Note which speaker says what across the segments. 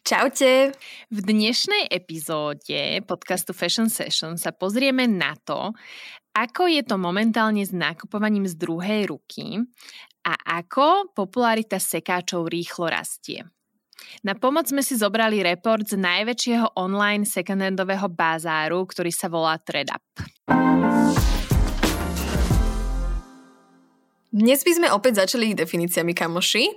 Speaker 1: Čaute!
Speaker 2: V dnešnej epizóde podcastu Fashion Session sa pozrieme na to, ako je to momentálne s nakupovaním z druhej ruky a ako popularita sekáčov rýchlo rastie. Na pomoc sme si zobrali report z najväčšieho online secondhandového bazáru, ktorý sa volá ThreadUp.
Speaker 1: Dnes by sme opäť začali definíciami, kamoši.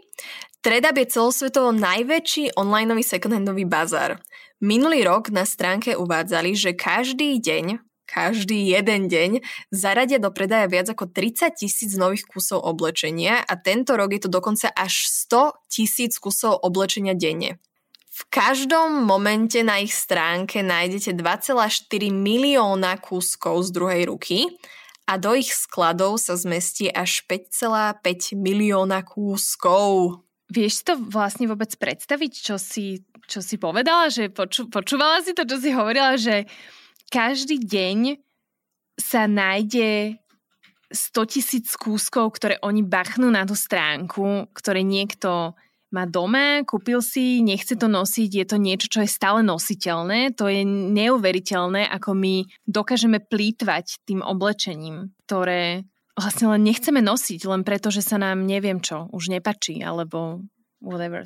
Speaker 1: ThreadUp je celosvetovo najväčší onlineový secondhandový bazár. Minulý rok na stránke uvádzali, že každý deň, každý jeden deň zaradia do predaja viac ako 30 tisíc nových kusov oblečenia a tento rok je to dokonca až 100 tisíc kusov oblečenia denne. V každom momente na ich stránke nájdete 2,4 milióna kúskov z druhej ruky a do ich skladov sa zmestí až 5,5 milióna kúskov.
Speaker 2: Vieš to vlastne vôbec predstaviť, čo si, čo si povedala? Že poču, počúvala si to, čo si hovorila, že každý deň sa nájde 100 tisíc kúskov, ktoré oni bachnú na tú stránku, ktoré niekto má doma, kúpil si, nechce to nosiť, je to niečo, čo je stále nositeľné. To je neuveriteľné, ako my dokážeme plýtvať tým oblečením, ktoré vlastne len nechceme nosiť, len preto, že sa nám neviem čo, už nepačí, alebo whatever.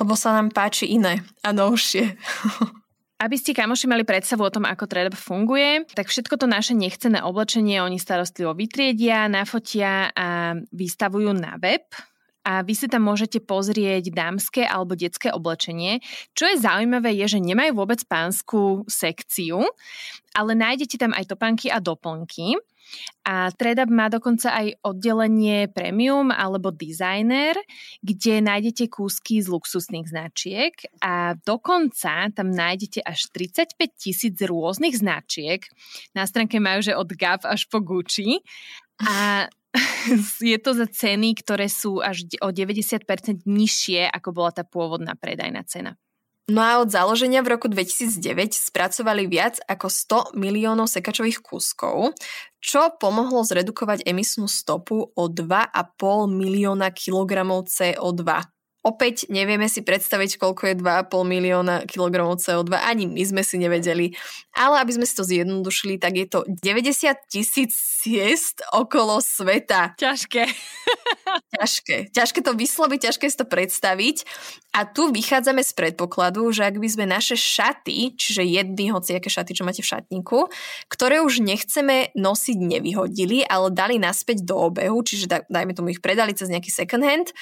Speaker 1: Lebo sa nám páči iné a novšie.
Speaker 2: Aby ste kamoši mali predstavu o tom, ako ThreadUp funguje, tak všetko to naše nechcené oblečenie oni starostlivo vytriedia, nafotia a vystavujú na web a vy si tam môžete pozrieť dámske alebo detské oblečenie. Čo je zaujímavé je, že nemajú vôbec pánsku sekciu, ale nájdete tam aj topánky a doplnky. A ThreadUp má dokonca aj oddelenie premium alebo designer, kde nájdete kúsky z luxusných značiek a dokonca tam nájdete až 35 tisíc rôznych značiek. Na stránke majú, že od Gap až po Gucci. A je to za ceny, ktoré sú až o 90% nižšie, ako bola tá pôvodná predajná cena.
Speaker 1: No a od založenia v roku 2009 spracovali viac ako 100 miliónov sekačových kúskov, čo pomohlo zredukovať emisnú stopu o 2,5 milióna kilogramov CO2 Opäť nevieme si predstaviť, koľko je 2,5 milióna kilogramov CO2, ani my sme si nevedeli. Ale aby sme si to zjednodušili, tak je to 90 tisíc siest okolo sveta.
Speaker 2: Ťažké.
Speaker 1: ťažké. Ťažké to vysloviť, ťažké si to predstaviť. A tu vychádzame z predpokladu, že ak by sme naše šaty, čiže jedny hociaké šaty, čo máte v šatníku, ktoré už nechceme nosiť, nevyhodili, ale dali naspäť do obehu, čiže dajme tomu ich predali cez nejaký second hand,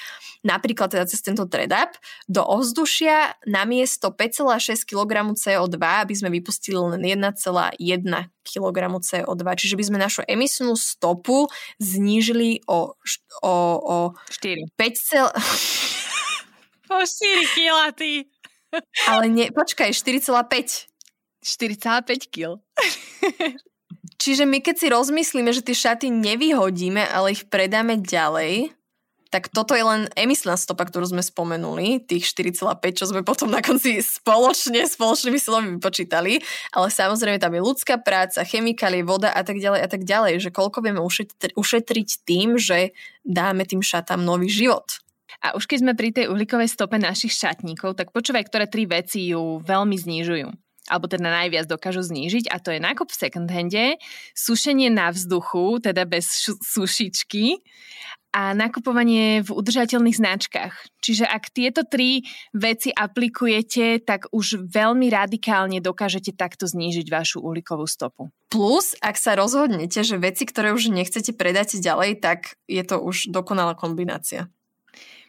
Speaker 1: napríklad teda cez ten tento ThreadUp do ovzdušia namiesto 5,6 kg CO2 by sme vypustili len 1,1 kg CO2. Čiže by sme našu emisnú stopu znížili o, o, o
Speaker 2: 4.
Speaker 1: 5 cel...
Speaker 2: o 4 kg, ty.
Speaker 1: Ale nie, počkaj, 4,5.
Speaker 2: 4,5 kg.
Speaker 1: Čiže my keď si rozmyslíme, že tie šaty nevyhodíme, ale ich predáme ďalej, tak toto je len emisná stopa, ktorú sme spomenuli, tých 4,5, čo sme potom na konci spoločne, spoločnými silami vypočítali, ale samozrejme tam je ľudská práca, chemikálie, voda a tak ďalej a tak ďalej, že koľko vieme ušetri- ušetriť tým, že dáme tým šatám nový život.
Speaker 2: A už keď sme pri tej uhlíkovej stope našich šatníkov, tak počúvaj, ktoré tri veci ju veľmi znižujú alebo teda najviac dokážu znížiť a to je nákup v second hande, sušenie na vzduchu, teda bez šu- sušičky a nakupovanie v udržateľných značkách. Čiže ak tieto tri veci aplikujete, tak už veľmi radikálne dokážete takto znížiť vašu uhlíkovú stopu.
Speaker 1: Plus, ak sa rozhodnete, že veci, ktoré už nechcete predať ďalej, tak je to už dokonalá kombinácia.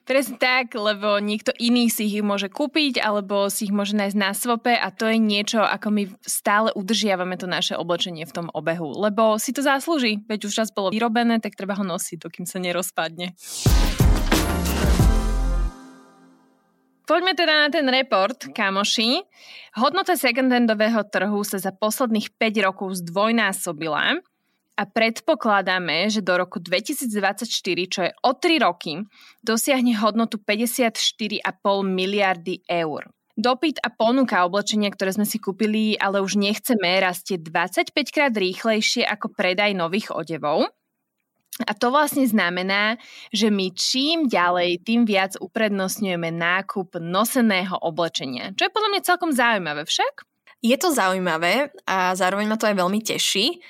Speaker 2: Presne tak, lebo niekto iný si ich môže kúpiť alebo si ich môže nájsť na svope a to je niečo, ako my stále udržiavame to naše oblečenie v tom obehu, lebo si to zaslúži, veď už raz bolo vyrobené, tak treba ho nosiť, dokým sa nerozpadne. Poďme teda na ten report, kamoši. Hodnota second-handového trhu sa za posledných 5 rokov zdvojnásobila a predpokladáme, že do roku 2024, čo je o 3 roky, dosiahne hodnotu 54,5 miliardy eur. Dopyt a ponuka oblečenia, ktoré sme si kúpili, ale už nechceme, rastie 25 krát rýchlejšie ako predaj nových odevov. A to vlastne znamená, že my čím ďalej, tým viac uprednostňujeme nákup noseného oblečenia. Čo je podľa mňa celkom zaujímavé však.
Speaker 1: Je to zaujímavé a zároveň ma to aj veľmi teší,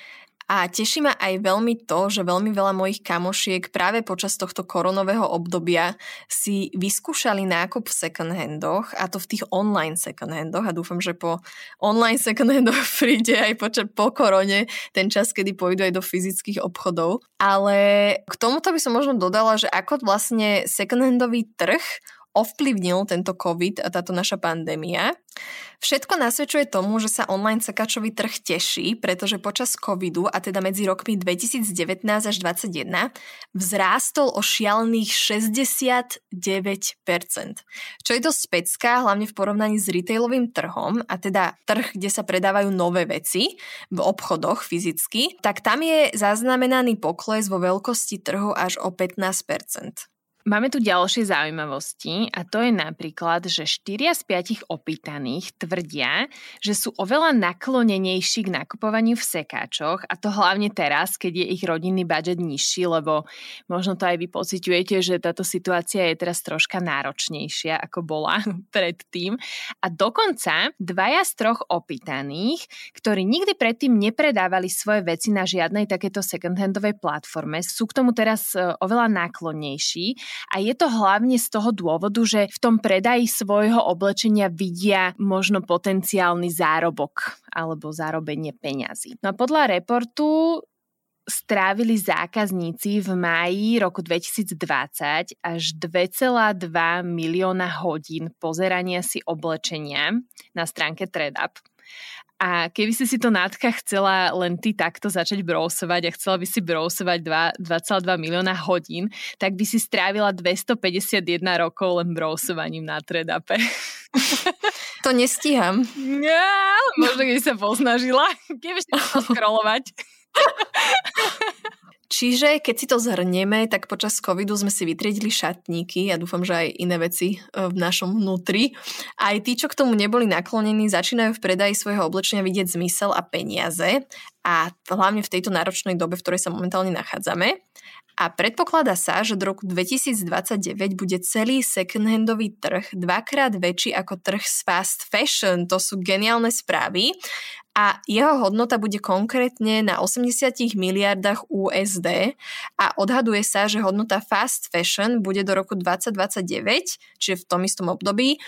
Speaker 1: a teší ma aj veľmi to, že veľmi veľa mojich kamošiek práve počas tohto koronového obdobia si vyskúšali nákup v second handoch a to v tých online second handoch a dúfam, že po online second príde aj počas po korone ten čas, kedy pôjdu aj do fyzických obchodov. Ale k tomuto by som možno dodala, že ako vlastne second trh ovplyvnil tento COVID a táto naša pandémia. Všetko nasvedčuje tomu, že sa online sekačový trh teší, pretože počas covidu, a teda medzi rokmi 2019 až 2021, vzrástol o šialených 69%. Čo je dosť pecká, hlavne v porovnaní s retailovým trhom, a teda trh, kde sa predávajú nové veci v obchodoch fyzicky, tak tam je zaznamenaný pokles vo veľkosti trhu až o 15%.
Speaker 2: Máme tu ďalšie zaujímavosti a to je napríklad, že 4 z 5 opýtaných tvrdia, že sú oveľa naklonenejší k nakupovaniu v sekáčoch a to hlavne teraz, keď je ich rodinný budget nižší, lebo možno to aj vy pociťujete, že táto situácia je teraz troška náročnejšia ako bola predtým. A dokonca dvaja z troch opýtaných, ktorí nikdy predtým nepredávali svoje veci na žiadnej takéto second-handovej platforme, sú k tomu teraz e, oveľa náklonnejší a je to hlavne z toho dôvodu, že v tom predaji svojho oblečenia vidia možno potenciálny zárobok alebo zárobenie peňazí. No a podľa reportu strávili zákazníci v máji roku 2020 až 2,2 milióna hodín pozerania si oblečenia na stránke ThreadUp. A keby si si to Nátka chcela len ty takto začať brousovať a chcela by si brousovať 2,2 milióna hodín, tak by si strávila 251 rokov len brousovaním na tredape.
Speaker 1: To nestíham.
Speaker 2: Ja, možno keď sa poznažila, keby si to scrollovať.
Speaker 1: Čiže keď si to zhrnieme, tak počas covidu sme si vytriedili šatníky a ja dúfam, že aj iné veci e, v našom vnútri. Aj tí, čo k tomu neboli naklonení, začínajú v predaji svojho oblečenia vidieť zmysel a peniaze a hlavne v tejto náročnej dobe, v ktorej sa momentálne nachádzame. A predpokladá sa, že do roku 2029 bude celý second-handový trh dvakrát väčší ako trh s fast fashion. To sú geniálne správy a jeho hodnota bude konkrétne na 80 miliardách USD a odhaduje sa, že hodnota fast fashion bude do roku 2029, čiže v tom istom období,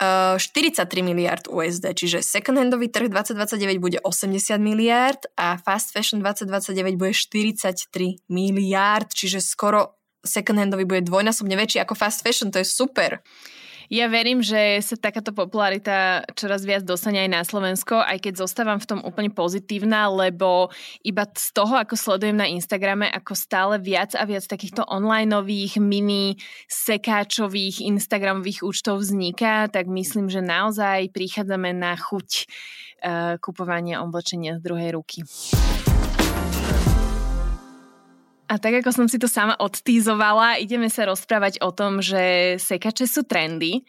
Speaker 1: 43 eh, miliard USD, čiže second-handový trh 2029 bude 80 miliard a fast fashion 2029 bude 43 miliard, čiže skoro second-handový bude dvojnásobne väčší ako fast fashion, to je super.
Speaker 2: Ja verím, že sa takáto popularita čoraz viac dostane aj na Slovensko, aj keď zostávam v tom úplne pozitívna, lebo iba z toho, ako sledujem na Instagrame, ako stále viac a viac takýchto onlineových, mini sekáčových Instagramových účtov vzniká, tak myslím, že naozaj prichádzame na chuť uh, kupovania oblečenia z druhej ruky. A tak ako som si to sama odtízovala, ideme sa rozprávať o tom, že sekače sú trendy.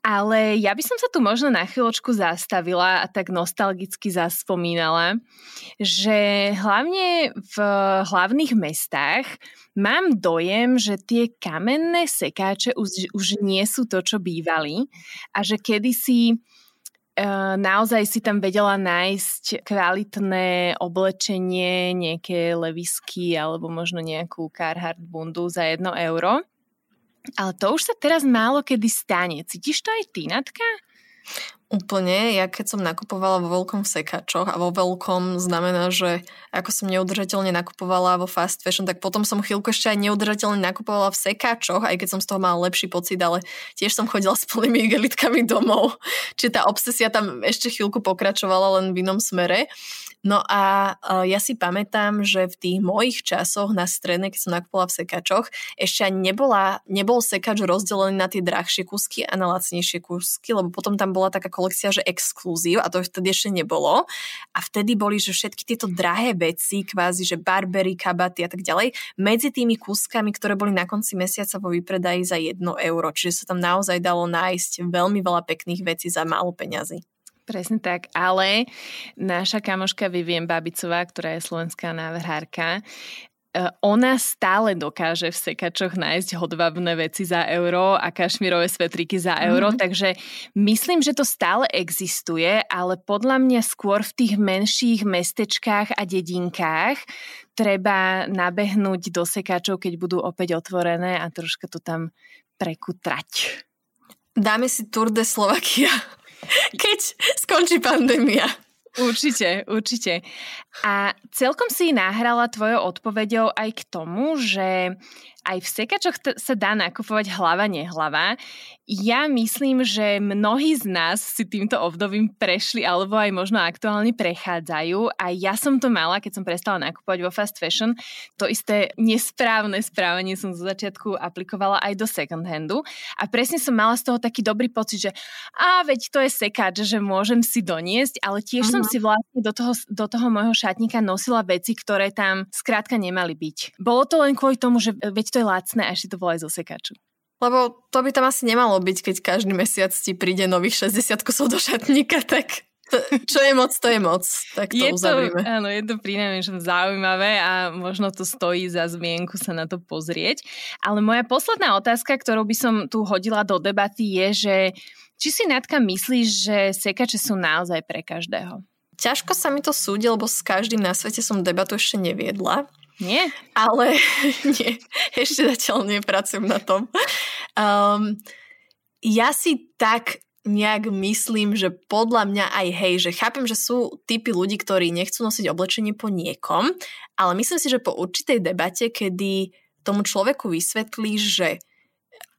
Speaker 2: Ale ja by som sa tu možno na chvíľočku zastavila a tak nostalgicky zaspomínala, že hlavne v hlavných mestách mám dojem, že tie kamenné sekáče už, už nie sú to, čo bývali a že kedysi naozaj si tam vedela nájsť kvalitné oblečenie, nejaké levisky alebo možno nejakú Carhartt bundu za 1 euro. Ale to už sa teraz málo kedy stane. Cítiš to aj ty, Natka?
Speaker 1: Úplne, ja keď som nakupovala vo veľkom sekačoch a vo veľkom znamená, že ako som neudržateľne nakupovala vo fast fashion, tak potom som chvíľku ešte aj neudržateľne nakupovala v sekačoch, aj keď som z toho mala lepší pocit, ale tiež som chodila s plnými igelitkami domov. Čiže tá obsesia tam ešte chvíľku pokračovala len v inom smere. No a uh, ja si pamätám, že v tých mojich časoch na stredne, keď som nakupovala v sekačoch, ešte ani nebola, nebol sekač rozdelený na tie drahšie kusky a na lacnejšie kusky, lebo potom tam bola taká kolekcia, že exkluzív a to vtedy ešte nebolo. A vtedy boli, že všetky tieto drahé veci, kvázi, že barbery, kabaty a tak ďalej, medzi tými kúskami, ktoré boli na konci mesiaca vo výpredaji za 1 euro. Čiže sa tam naozaj dalo nájsť veľmi veľa pekných vecí za málo peňazí.
Speaker 2: Presne tak, ale naša kamoška Vivien Babicová, ktorá je slovenská návrhárka, e, ona stále dokáže v sekačoch nájsť hodvabné veci za euro a kašmirové svetriky za euro, mm-hmm. takže myslím, že to stále existuje, ale podľa mňa skôr v tých menších mestečkách a dedinkách treba nabehnúť do sekačov, keď budú opäť otvorené a troška to tam prekutrať.
Speaker 1: Dáme si Tour de Slovakia keď skončí pandémia.
Speaker 2: Určite, určite. A celkom si nahrala tvojou odpoveďou aj k tomu, že aj v sekačoch t- sa dá nakupovať hlava, nehlava. Ja myslím, že mnohí z nás si týmto obdobím prešli alebo aj možno aktuálne prechádzajú a ja som to mala, keď som prestala nakupovať vo fast fashion. To isté nesprávne správanie som zo začiatku aplikovala aj do second handu a presne som mala z toho taký dobrý pocit, že a veď to je sekač, že môžem si doniesť, ale tiež uh-huh. som mhm. si vlastne do toho, do toho môjho šatníka nosila veci, ktoré tam skrátka nemali byť. Bolo to len kvôli tomu, že veď to je lacné a ešte to bolo aj zo sekaču.
Speaker 1: Lebo to by tam asi nemalo byť, keď každý mesiac ti príde nových 60 kusov do šatníka, tak to, čo je moc, to je moc. Tak to je uzavrime.
Speaker 2: To, áno, je to prinajmenšom zaujímavé a možno to stojí za zmienku sa na to pozrieť. Ale moja posledná otázka, ktorú by som tu hodila do debaty je, že či si Natka myslíš, že sekače sú naozaj pre každého?
Speaker 1: Ťažko sa mi to súdi, lebo s každým na svete som debatu ešte neviedla.
Speaker 2: Nie?
Speaker 1: Ale nie, ešte zatiaľ nepracujem na tom. Um, ja si tak nejak myslím, že podľa mňa aj hej, že chápem, že sú typy ľudí, ktorí nechcú nosiť oblečenie po niekom, ale myslím si, že po určitej debate, kedy tomu človeku vysvetlíš, že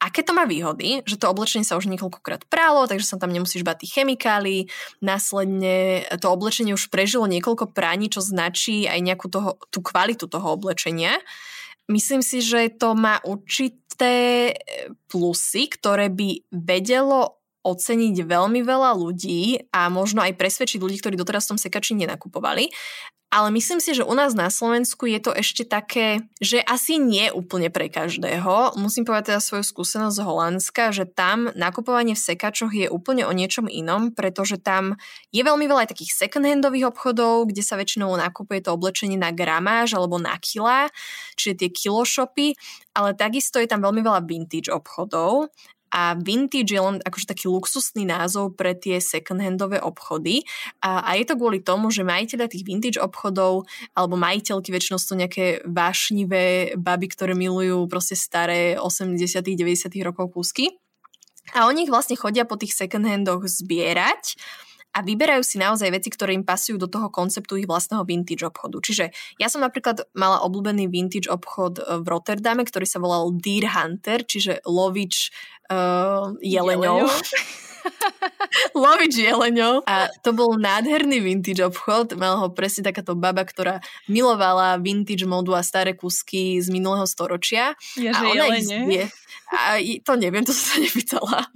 Speaker 1: aké to má výhody, že to oblečenie sa už niekoľkokrát prálo, takže sa tam nemusíš bať tých chemikálií. Následne to oblečenie už prežilo niekoľko praní, čo značí aj nejakú toho, tú kvalitu toho oblečenia. Myslím si, že to má určité plusy, ktoré by vedelo oceniť veľmi veľa ľudí a možno aj presvedčiť ľudí, ktorí doteraz v tom sekači nenakupovali. Ale myslím si, že u nás na Slovensku je to ešte také, že asi nie úplne pre každého. Musím povedať teda svoju skúsenosť z Holandska, že tam nakupovanie v sekačoch je úplne o niečom inom, pretože tam je veľmi veľa aj takých second-handových obchodov, kde sa väčšinou nakupuje to oblečenie na gramáž alebo na kila, čiže tie kiloshopy, ale takisto je tam veľmi veľa vintage obchodov a vintage je len akože taký luxusný názov pre tie second-handové obchody. A, a je to kvôli tomu, že majiteľia tých vintage obchodov alebo majiteľky väčšinou sú nejaké vášnivé baby, ktoré milujú proste staré 80 90 rokov kúsky. A oni ich vlastne chodia po tých second-handoch zbierať a vyberajú si naozaj veci, ktoré im pasujú do toho konceptu ich vlastného vintage obchodu. Čiže ja som napríklad mala obľúbený vintage obchod e, v Rotterdame, ktorý sa volal Deer Hunter, čiže lovič uh, jeleňov. Lovič jeleňov. A to bol nádherný vintage obchod. Mal ho presne takáto baba, ktorá milovala vintage modu a staré kusky z minulého storočia.
Speaker 2: Ja, a ona
Speaker 1: jelene? A to neviem, to som sa nepýtala.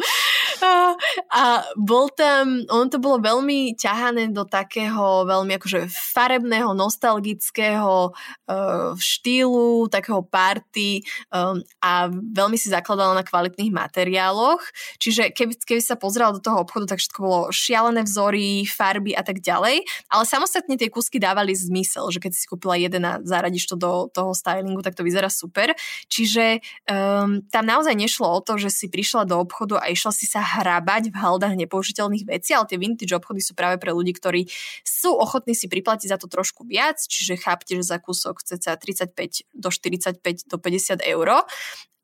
Speaker 1: A, bol tam, on to bolo veľmi ťahané do takého veľmi akože farebného, nostalgického uh, štýlu, takého party um, a veľmi si zakladala na kvalitných materiáloch. Čiže keby, keby sa pozerala do toho obchodu, tak všetko bolo šialené vzory, farby a tak ďalej. Ale samostatne tie kúsky dávali zmysel, že keď si kúpila jeden a zaradiš to do toho stylingu, tak to vyzerá super. Čiže um, tam naozaj nešlo o to, že si prišla do obchodu a išla si sa hrabať v haldách nepoužiteľných vecí, ale tie vintage obchody sú práve pre ľudí, ktorí sú ochotní si priplatiť za to trošku viac, čiže chápte, že za kúsok cca 35 do 45 do 50 eur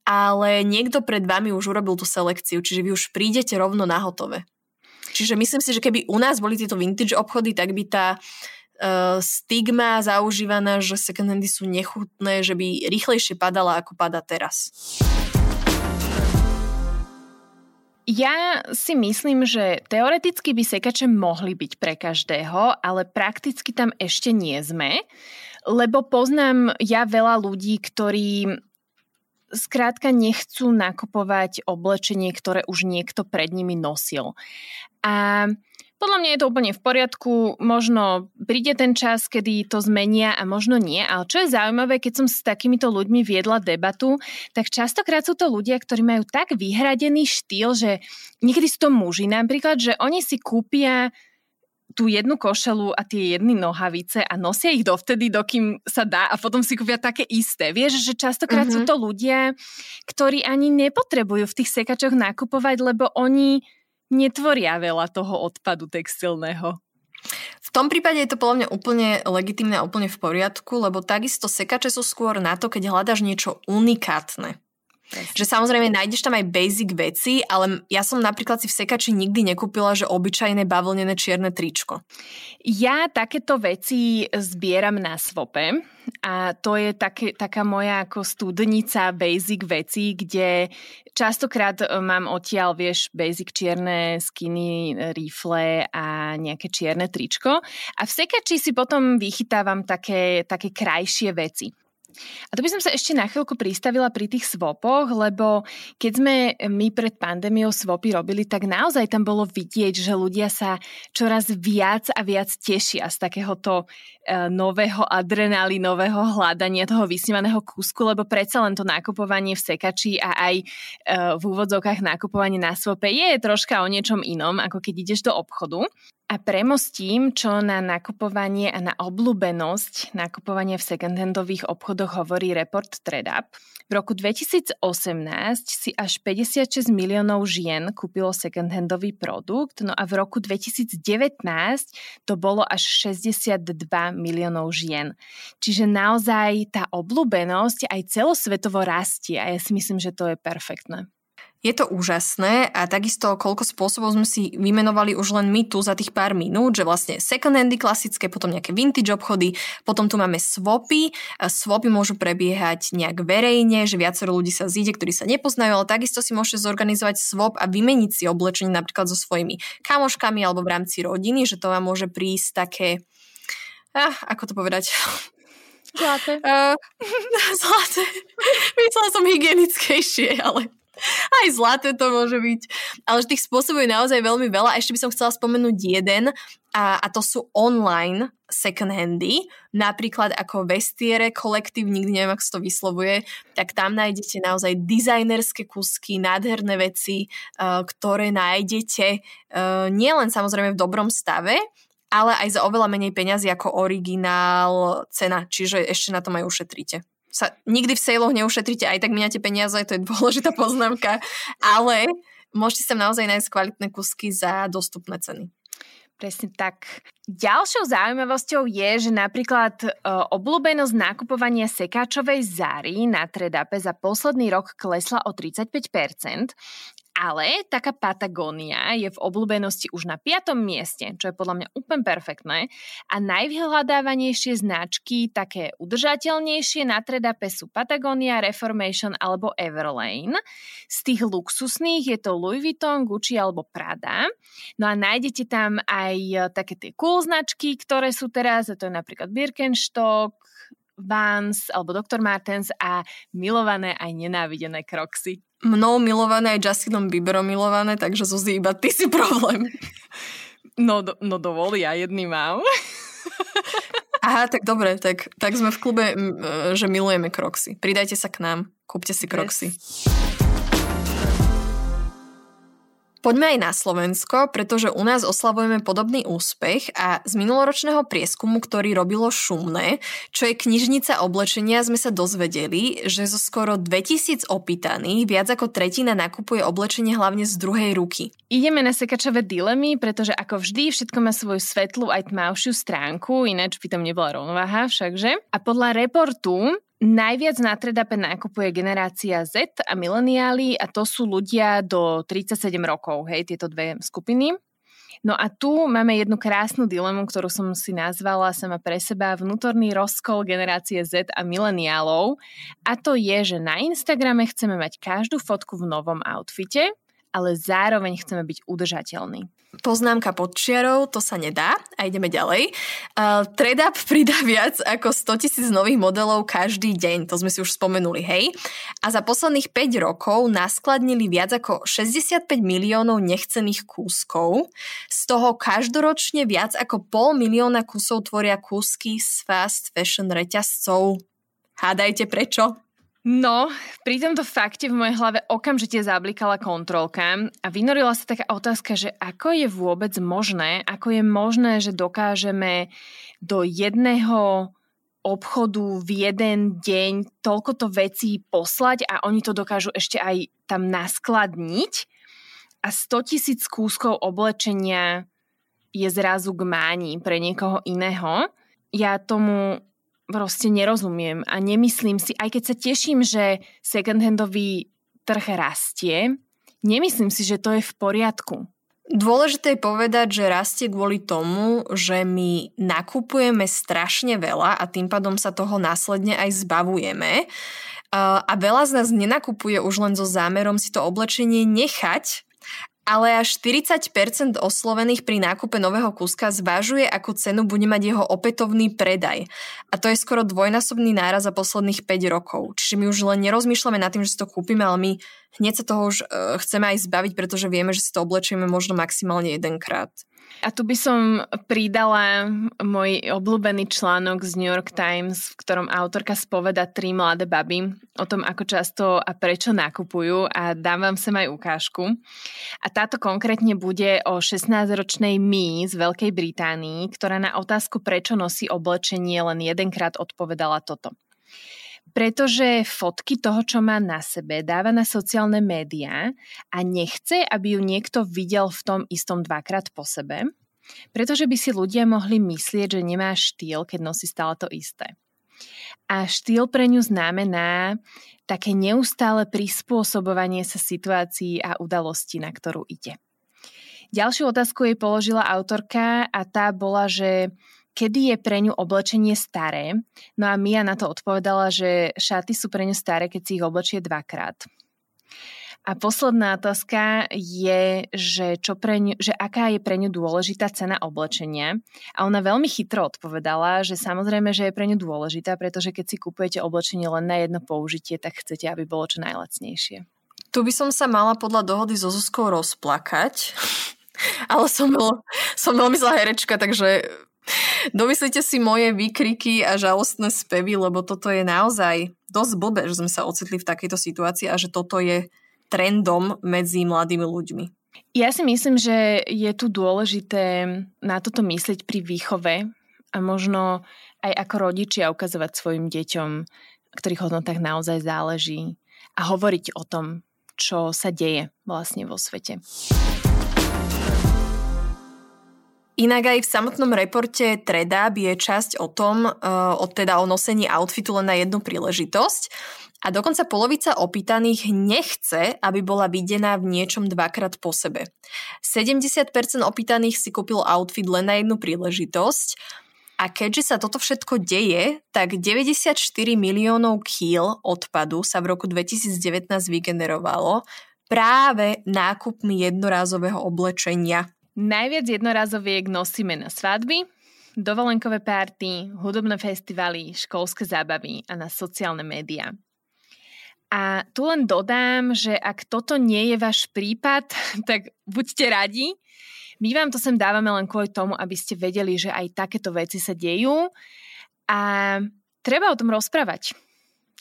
Speaker 1: ale niekto pred vami už urobil tú selekciu, čiže vy už prídete rovno na hotové. Čiže myslím si, že keby u nás boli tieto vintage obchody, tak by tá uh, stigma zaužívaná, že secondhandy sú nechutné, že by rýchlejšie padala, ako pada teraz.
Speaker 2: Ja si myslím, že teoreticky by sekače mohli byť pre každého, ale prakticky tam ešte nie sme, lebo poznám ja veľa ľudí, ktorí skrátka nechcú nakupovať oblečenie, ktoré už niekto pred nimi nosil. A podľa mňa je to úplne v poriadku, možno príde ten čas, kedy to zmenia a možno nie, ale čo je zaujímavé, keď som s takýmito ľuďmi viedla debatu, tak častokrát sú to ľudia, ktorí majú tak vyhradený štýl, že niekedy sú to muži napríklad, že oni si kúpia tú jednu košelu a tie jedny nohavice a nosia ich dovtedy, dokým sa dá a potom si kúpia také isté. Vieš, že častokrát uh-huh. sú mhm. to ľudia, ktorí ani nepotrebujú v tých sekačoch nakupovať, lebo oni netvoria veľa toho odpadu textilného.
Speaker 1: V tom prípade je to podľa mňa úplne legitimné a úplne v poriadku, lebo takisto sekače sú skôr na to, keď hľadaš niečo unikátne. Že samozrejme nájdeš tam aj basic veci, ale ja som napríklad si v sekači nikdy nekúpila, že obyčajné bavlnené čierne tričko.
Speaker 2: Ja takéto veci zbieram na svope a to je také, taká moja ako studnica basic veci, kde častokrát e, mám odtiaľ, vieš, basic čierne skiny, rifle a nejaké čierne tričko. A v sekači si potom vychytávam také, také krajšie veci. A to by som sa ešte na chvíľku pristavila pri tých swopoch, lebo keď sme my pred pandémiou swopy robili, tak naozaj tam bolo vidieť, že ľudia sa čoraz viac a viac tešia z takéhoto nového adrenalinového hľadania toho vysnívaného kúsku, lebo predsa len to nakupovanie v sekači a aj e, v úvodzovkách nakupovanie na svope je troška o niečom inom, ako keď ideš do obchodu. A premostím, čo na nakupovanie a na obľúbenosť nakupovania v second-handových obchodoch hovorí report TradeUp. V roku 2018 si až 56 miliónov žien kúpilo second-handový produkt, no a v roku 2019 to bolo až 62 miliónov žien. Čiže naozaj tá obľúbenosť aj celosvetovo rastie a ja si myslím, že to je perfektné.
Speaker 1: Je to úžasné a takisto koľko spôsobov sme si vymenovali už len my tu za tých pár minút, že vlastne second handy klasické, potom nejaké vintage obchody, potom tu máme swapy. Swapy môžu prebiehať nejak verejne, že viacero ľudí sa zíde, ktorí sa nepoznajú, ale takisto si môžete zorganizovať swap a vymeniť si oblečenie napríklad so svojimi kamoškami alebo v rámci rodiny, že to vám môže prísť také, ah, ako to povedať,
Speaker 2: Zlaté. Uh,
Speaker 1: zlaté. Myslela som hygienickejšie, ale aj zlaté to môže byť. Ale tých spôsobov je naozaj veľmi veľa. A ešte by som chcela spomenúť jeden a, a to sú online second handy, napríklad ako Vestiere kolektív, nikdy neviem, ako sa to vyslovuje, tak tam nájdete naozaj dizajnerské kusky, nádherné veci, uh, ktoré nájdete uh, nielen samozrejme v dobrom stave, ale aj za oveľa menej peňazí ako originál cena, čiže ešte na tom aj ušetríte sa nikdy v sejloch neušetríte, aj tak miniate peniaze, to je dôležitá poznámka, ale môžete sa naozaj nájsť kvalitné kusky za dostupné ceny.
Speaker 2: Presne tak. Ďalšou zaujímavosťou je, že napríklad e, obľúbenosť nakupovania sekáčovej záry na Tredape za posledný rok klesla o 35%, ale taká Patagónia je v obľúbenosti už na 5. mieste, čo je podľa mňa úplne perfektné. A najvyhľadávanejšie značky, také udržateľnejšie na Tredape sú Patagonia, Reformation alebo Everlane. Z tých luxusných je to Louis Vuitton, Gucci alebo Prada. No a nájdete tam aj také tie cool značky, ktoré sú teraz, a to je napríklad Birkenstock, Vans alebo Dr. Martens a milované aj nenávidené Crocsy
Speaker 1: mnou milované aj Justinom Bieberom milované, takže Zuzi, iba ty si problém.
Speaker 2: No, do, no dovol, ja jedný mám.
Speaker 1: Aha, tak dobre, tak, tak sme v klube, že milujeme Crocsy. Pridajte sa k nám, kúpte si Crocsy. Yes. Poďme aj na Slovensko, pretože u nás oslavujeme podobný úspech a z minuloročného prieskumu, ktorý robilo Šumné, čo je knižnica oblečenia, sme sa dozvedeli, že zo skoro 2000 opýtaných viac ako tretina nakupuje oblečenie hlavne z druhej ruky.
Speaker 2: Ideme na sekačové dilemy, pretože ako vždy všetko má svoju svetlú aj tmavšiu stránku, ináč by tam nebola rovnováha všakže. A podľa reportu Najviac na Tredape nakupuje generácia Z a mileniáli a to sú ľudia do 37 rokov, hej, tieto dve skupiny. No a tu máme jednu krásnu dilemu, ktorú som si nazvala sama pre seba vnútorný rozkol generácie Z a mileniálov. A to je, že na Instagrame chceme mať každú fotku v novom outfite ale zároveň chceme byť udržateľní.
Speaker 1: Poznámka pod čiarou, to sa nedá a ideme ďalej. Uh, TradeUp pridá viac ako 100 tisíc nových modelov každý deň, to sme si už spomenuli, hej. A za posledných 5 rokov naskladnili viac ako 65 miliónov nechcených kúskov, z toho každoročne viac ako pol milióna kusov tvoria kúsky z fast fashion reťazcov. Hádajte prečo?
Speaker 2: No, pri tomto fakte v mojej hlave okamžite zablikala kontrolka a vynorila sa taká otázka, že ako je vôbec možné, ako je možné, že dokážeme do jedného obchodu v jeden deň toľkoto vecí poslať a oni to dokážu ešte aj tam naskladniť a 100 tisíc kúskov oblečenia je zrazu k máni pre niekoho iného. Ja tomu proste nerozumiem a nemyslím si, aj keď sa teším, že second-handový trh rastie, nemyslím si, že to je v poriadku.
Speaker 1: Dôležité je povedať, že rastie kvôli tomu, že my nakupujeme strašne veľa a tým pádom sa toho následne aj zbavujeme. A veľa z nás nenakupuje už len so zámerom si to oblečenie nechať, ale až 40% oslovených pri nákupe nového kúska zvažuje, akú cenu bude mať jeho opätovný predaj. A to je skoro dvojnásobný náraz za posledných 5 rokov. Čiže my už len nerozmýšľame nad tým, že si to kúpime, ale my hneď sa toho už uh, chceme aj zbaviť, pretože vieme, že si to oblečieme možno maximálne jedenkrát.
Speaker 2: A tu by som pridala môj obľúbený článok z New York Times, v ktorom autorka spoveda tri mladé baby o tom, ako často a prečo nakupujú a dám vám sem aj ukážku. A táto konkrétne bude o 16-ročnej Mi z Veľkej Británii, ktorá na otázku, prečo nosí oblečenie, len jedenkrát odpovedala toto pretože fotky toho, čo má na sebe, dáva na sociálne médiá a nechce, aby ju niekto videl v tom istom dvakrát po sebe, pretože by si ľudia mohli myslieť, že nemá štýl, keď nosí stále to isté. A štýl pre ňu znamená také neustále prispôsobovanie sa situácii a udalosti, na ktorú ide. Ďalšiu otázku jej položila autorka a tá bola, že kedy je pre ňu oblečenie staré. No a Mia na to odpovedala, že šaty sú pre ňu staré, keď si ich oblečie dvakrát. A posledná otázka je, že, čo pre ňu, že aká je pre ňu dôležitá cena oblečenia. A ona veľmi chytro odpovedala, že samozrejme, že je pre ňu dôležitá, pretože keď si kupujete oblečenie len na jedno použitie, tak chcete, aby bolo čo najlacnejšie.
Speaker 1: Tu by som sa mala podľa dohody so Zuzkou rozplakať, ale som, som veľmi zlá herečka, takže Domyslite si moje výkriky a žalostné spevy, lebo toto je naozaj dosť blbé, že sme sa ocitli v takejto situácii a že toto je trendom medzi mladými ľuďmi.
Speaker 2: Ja si myslím, že je tu dôležité na toto myslieť pri výchove a možno aj ako rodičia ukazovať svojim deťom, ktorých hodnotách naozaj záleží a hovoriť o tom, čo sa deje vlastne vo svete.
Speaker 1: Inak aj v samotnom reporte Tredab je časť o tom, uh, o, teda o nosení outfitu len na jednu príležitosť. A dokonca polovica opýtaných nechce, aby bola videná v niečom dvakrát po sebe. 70% opýtaných si kúpil outfit len na jednu príležitosť a keďže sa toto všetko deje, tak 94 miliónov kýl odpadu sa v roku 2019 vygenerovalo práve nákupmi jednorázového oblečenia.
Speaker 2: Najviac jednorazoviek nosíme na svadby, dovolenkové párty, hudobné festivaly, školské zábavy a na sociálne médiá. A tu len dodám, že ak toto nie je váš prípad, tak buďte radi. My vám to sem dávame len kvôli tomu, aby ste vedeli, že aj takéto veci sa dejú a treba o tom rozprávať.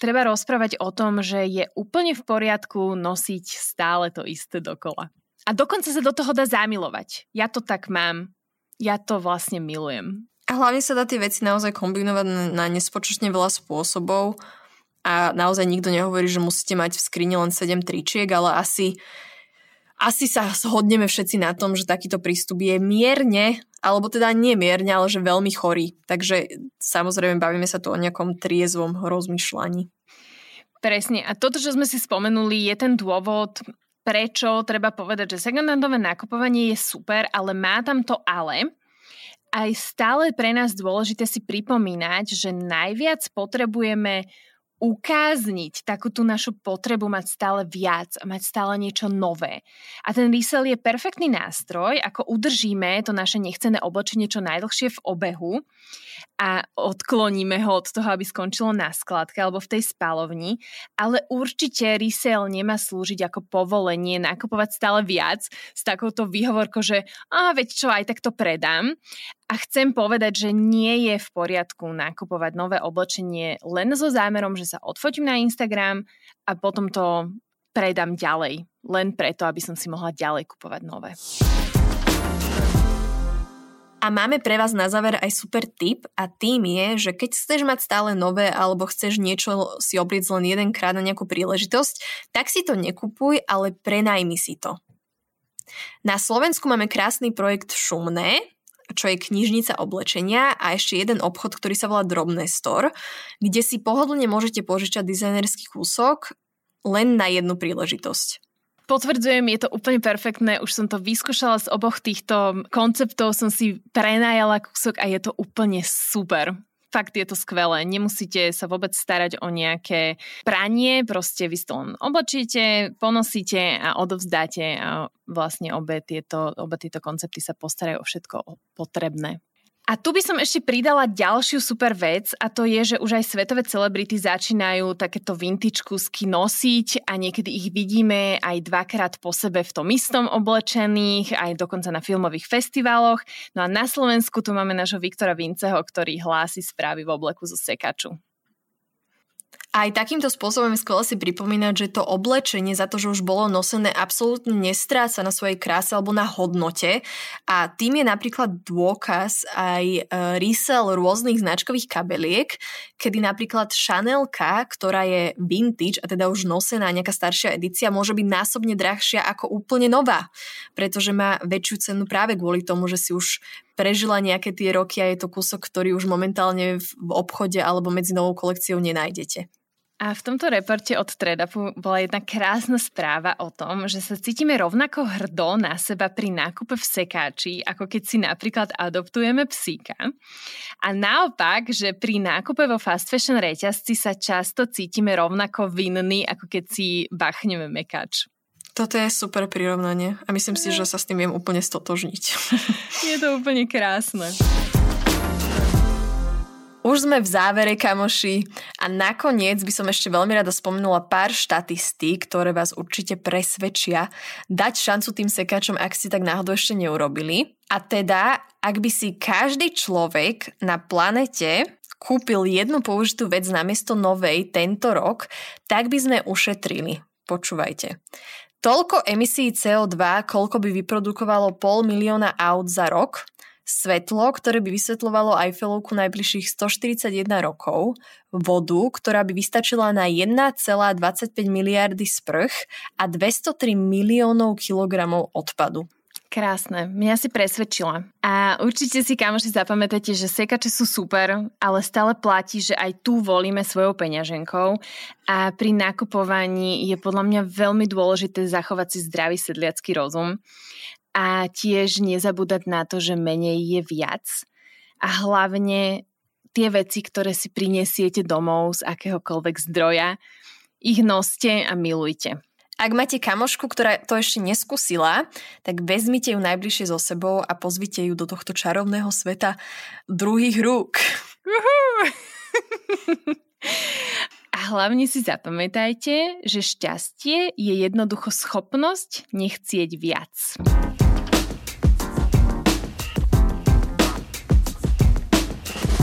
Speaker 2: Treba rozprávať o tom, že je úplne v poriadku nosiť stále to isté dokola. A dokonca sa do toho dá zamilovať. Ja to tak mám. Ja to vlastne milujem.
Speaker 1: A hlavne sa dá tie veci naozaj kombinovať na nespočetne veľa spôsobov a naozaj nikto nehovorí, že musíte mať v skrini len 7 tričiek, ale asi, asi sa shodneme všetci na tom, že takýto prístup je mierne, alebo teda nie mierne, ale že veľmi chorý. Takže samozrejme bavíme sa tu o nejakom triezvom rozmýšľaní.
Speaker 2: Presne. A toto, čo sme si spomenuli, je ten dôvod, prečo treba povedať, že secondhandové nakupovanie je super, ale má tam to ale. Aj stále pre nás dôležité si pripomínať, že najviac potrebujeme ukázniť takú tú našu potrebu mať stále viac a mať stále niečo nové. A ten resell je perfektný nástroj, ako udržíme to naše nechcené oblečenie čo najdlhšie v obehu a odkloníme ho od toho, aby skončilo na skladke alebo v tej spalovni, ale určite resell nemá slúžiť ako povolenie nakupovať stále viac s takouto výhovorkou, že a veď čo, aj tak to predám. A chcem povedať, že nie je v poriadku nakupovať nové oblečenie len so zámerom, že sa odfotím na Instagram a potom to predám ďalej. Len preto, aby som si mohla ďalej kupovať nové.
Speaker 1: A máme pre vás na záver aj super tip a tým je, že keď chceš mať stále nové alebo chceš niečo si obliecť len jedenkrát na nejakú príležitosť, tak si to nekupuj, ale prenajmi si to. Na Slovensku máme krásny projekt Šumné, čo je knižnica oblečenia a ešte jeden obchod, ktorý sa volá Drobné Store, kde si pohodlne môžete požičať dizajnerský kúsok len na jednu príležitosť.
Speaker 2: Potvrdzujem, je to úplne perfektné. Už som to vyskúšala z oboch týchto konceptov, som si prenajala kúsok a je to úplne super fakt je to skvelé. Nemusíte sa vôbec starať o nejaké pranie, proste vy to len obočíte, ponosíte a odovzdáte a vlastne obe tieto, obe tieto koncepty sa postarajú o všetko potrebné. A tu by som ešte pridala ďalšiu super vec a to je, že už aj svetové celebrity začínajú takéto vintage kusky nosiť a niekedy ich vidíme aj dvakrát po sebe v tom istom oblečených, aj dokonca na filmových festivaloch. No a na Slovensku tu máme nášho Viktora Vinceho, ktorý hlási správy v obleku zo sekaču.
Speaker 1: Aj takýmto spôsobom je si pripomínať, že to oblečenie za to, že už bolo nosené, absolútne nestráca na svojej kráse alebo na hodnote. A tým je napríklad dôkaz aj e, resell rôznych značkových kabeliek, kedy napríklad Chanelka, ktorá je vintage a teda už nosená nejaká staršia edícia, môže byť násobne drahšia ako úplne nová, pretože má väčšiu cenu práve kvôli tomu, že si už prežila nejaké tie roky a je to kúsok, ktorý už momentálne v obchode alebo medzi novou kolekciou nenájdete.
Speaker 2: A v tomto reporte od Tredapu bola jedna krásna správa o tom, že sa cítime rovnako hrdo na seba pri nákupe v sekáči, ako keď si napríklad adoptujeme psíka. A naopak, že pri nákupe vo fast fashion reťazci sa často cítime rovnako vinní, ako keď si bachneme mekač.
Speaker 1: Toto je super prirovnanie a myslím si, že sa s tým viem úplne stotožniť.
Speaker 2: Je to úplne krásne.
Speaker 1: Už sme v závere, kamoši. A nakoniec by som ešte veľmi rada spomenula pár štatistík, ktoré vás určite presvedčia dať šancu tým sekačom, ak ste tak náhodou ešte neurobili. A teda, ak by si každý človek na planete kúpil jednu použitú vec namiesto novej tento rok, tak by sme ušetrili. Počúvajte. Toľko emisí CO2, koľko by vyprodukovalo pol milióna aut za rok, svetlo, ktoré by vysvetľovalo Eiffelovku najbližších 141 rokov, vodu, ktorá by vystačila na 1,25 miliardy sprch a 203 miliónov kilogramov odpadu.
Speaker 2: Krásne, mňa si presvedčila. A určite si, kamoši, zapamätajte, že sekače sú super, ale stále platí, že aj tu volíme svojou peňaženkou a pri nakupovaní je podľa mňa veľmi dôležité zachovať si zdravý sedliacký rozum a tiež nezabúdať na to, že menej je viac a hlavne tie veci, ktoré si prinesiete domov z akéhokoľvek zdroja, ich noste a milujte.
Speaker 1: Ak máte kamošku, ktorá to ešte neskúsila, tak vezmite ju najbližšie so sebou a pozvite ju do tohto čarovného sveta druhých rúk.
Speaker 2: a hlavne si zapamätajte, že šťastie je jednoducho schopnosť nechcieť viac.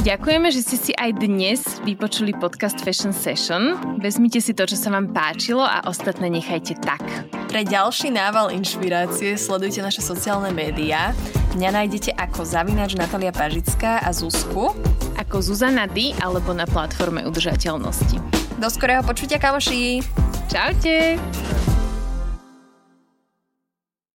Speaker 2: Ďakujeme, že ste si aj dnes vypočuli podcast Fashion Session. Vezmite si to, čo sa vám páčilo a ostatné nechajte tak.
Speaker 1: Pre ďalší nával inšpirácie sledujte naše sociálne médiá. Mňa nájdete ako zavinač Natalia Pažická a Zuzku.
Speaker 2: Ako Zuzana D alebo na platforme udržateľnosti.
Speaker 1: Do skorého počutia, kamoši!
Speaker 2: Čaute!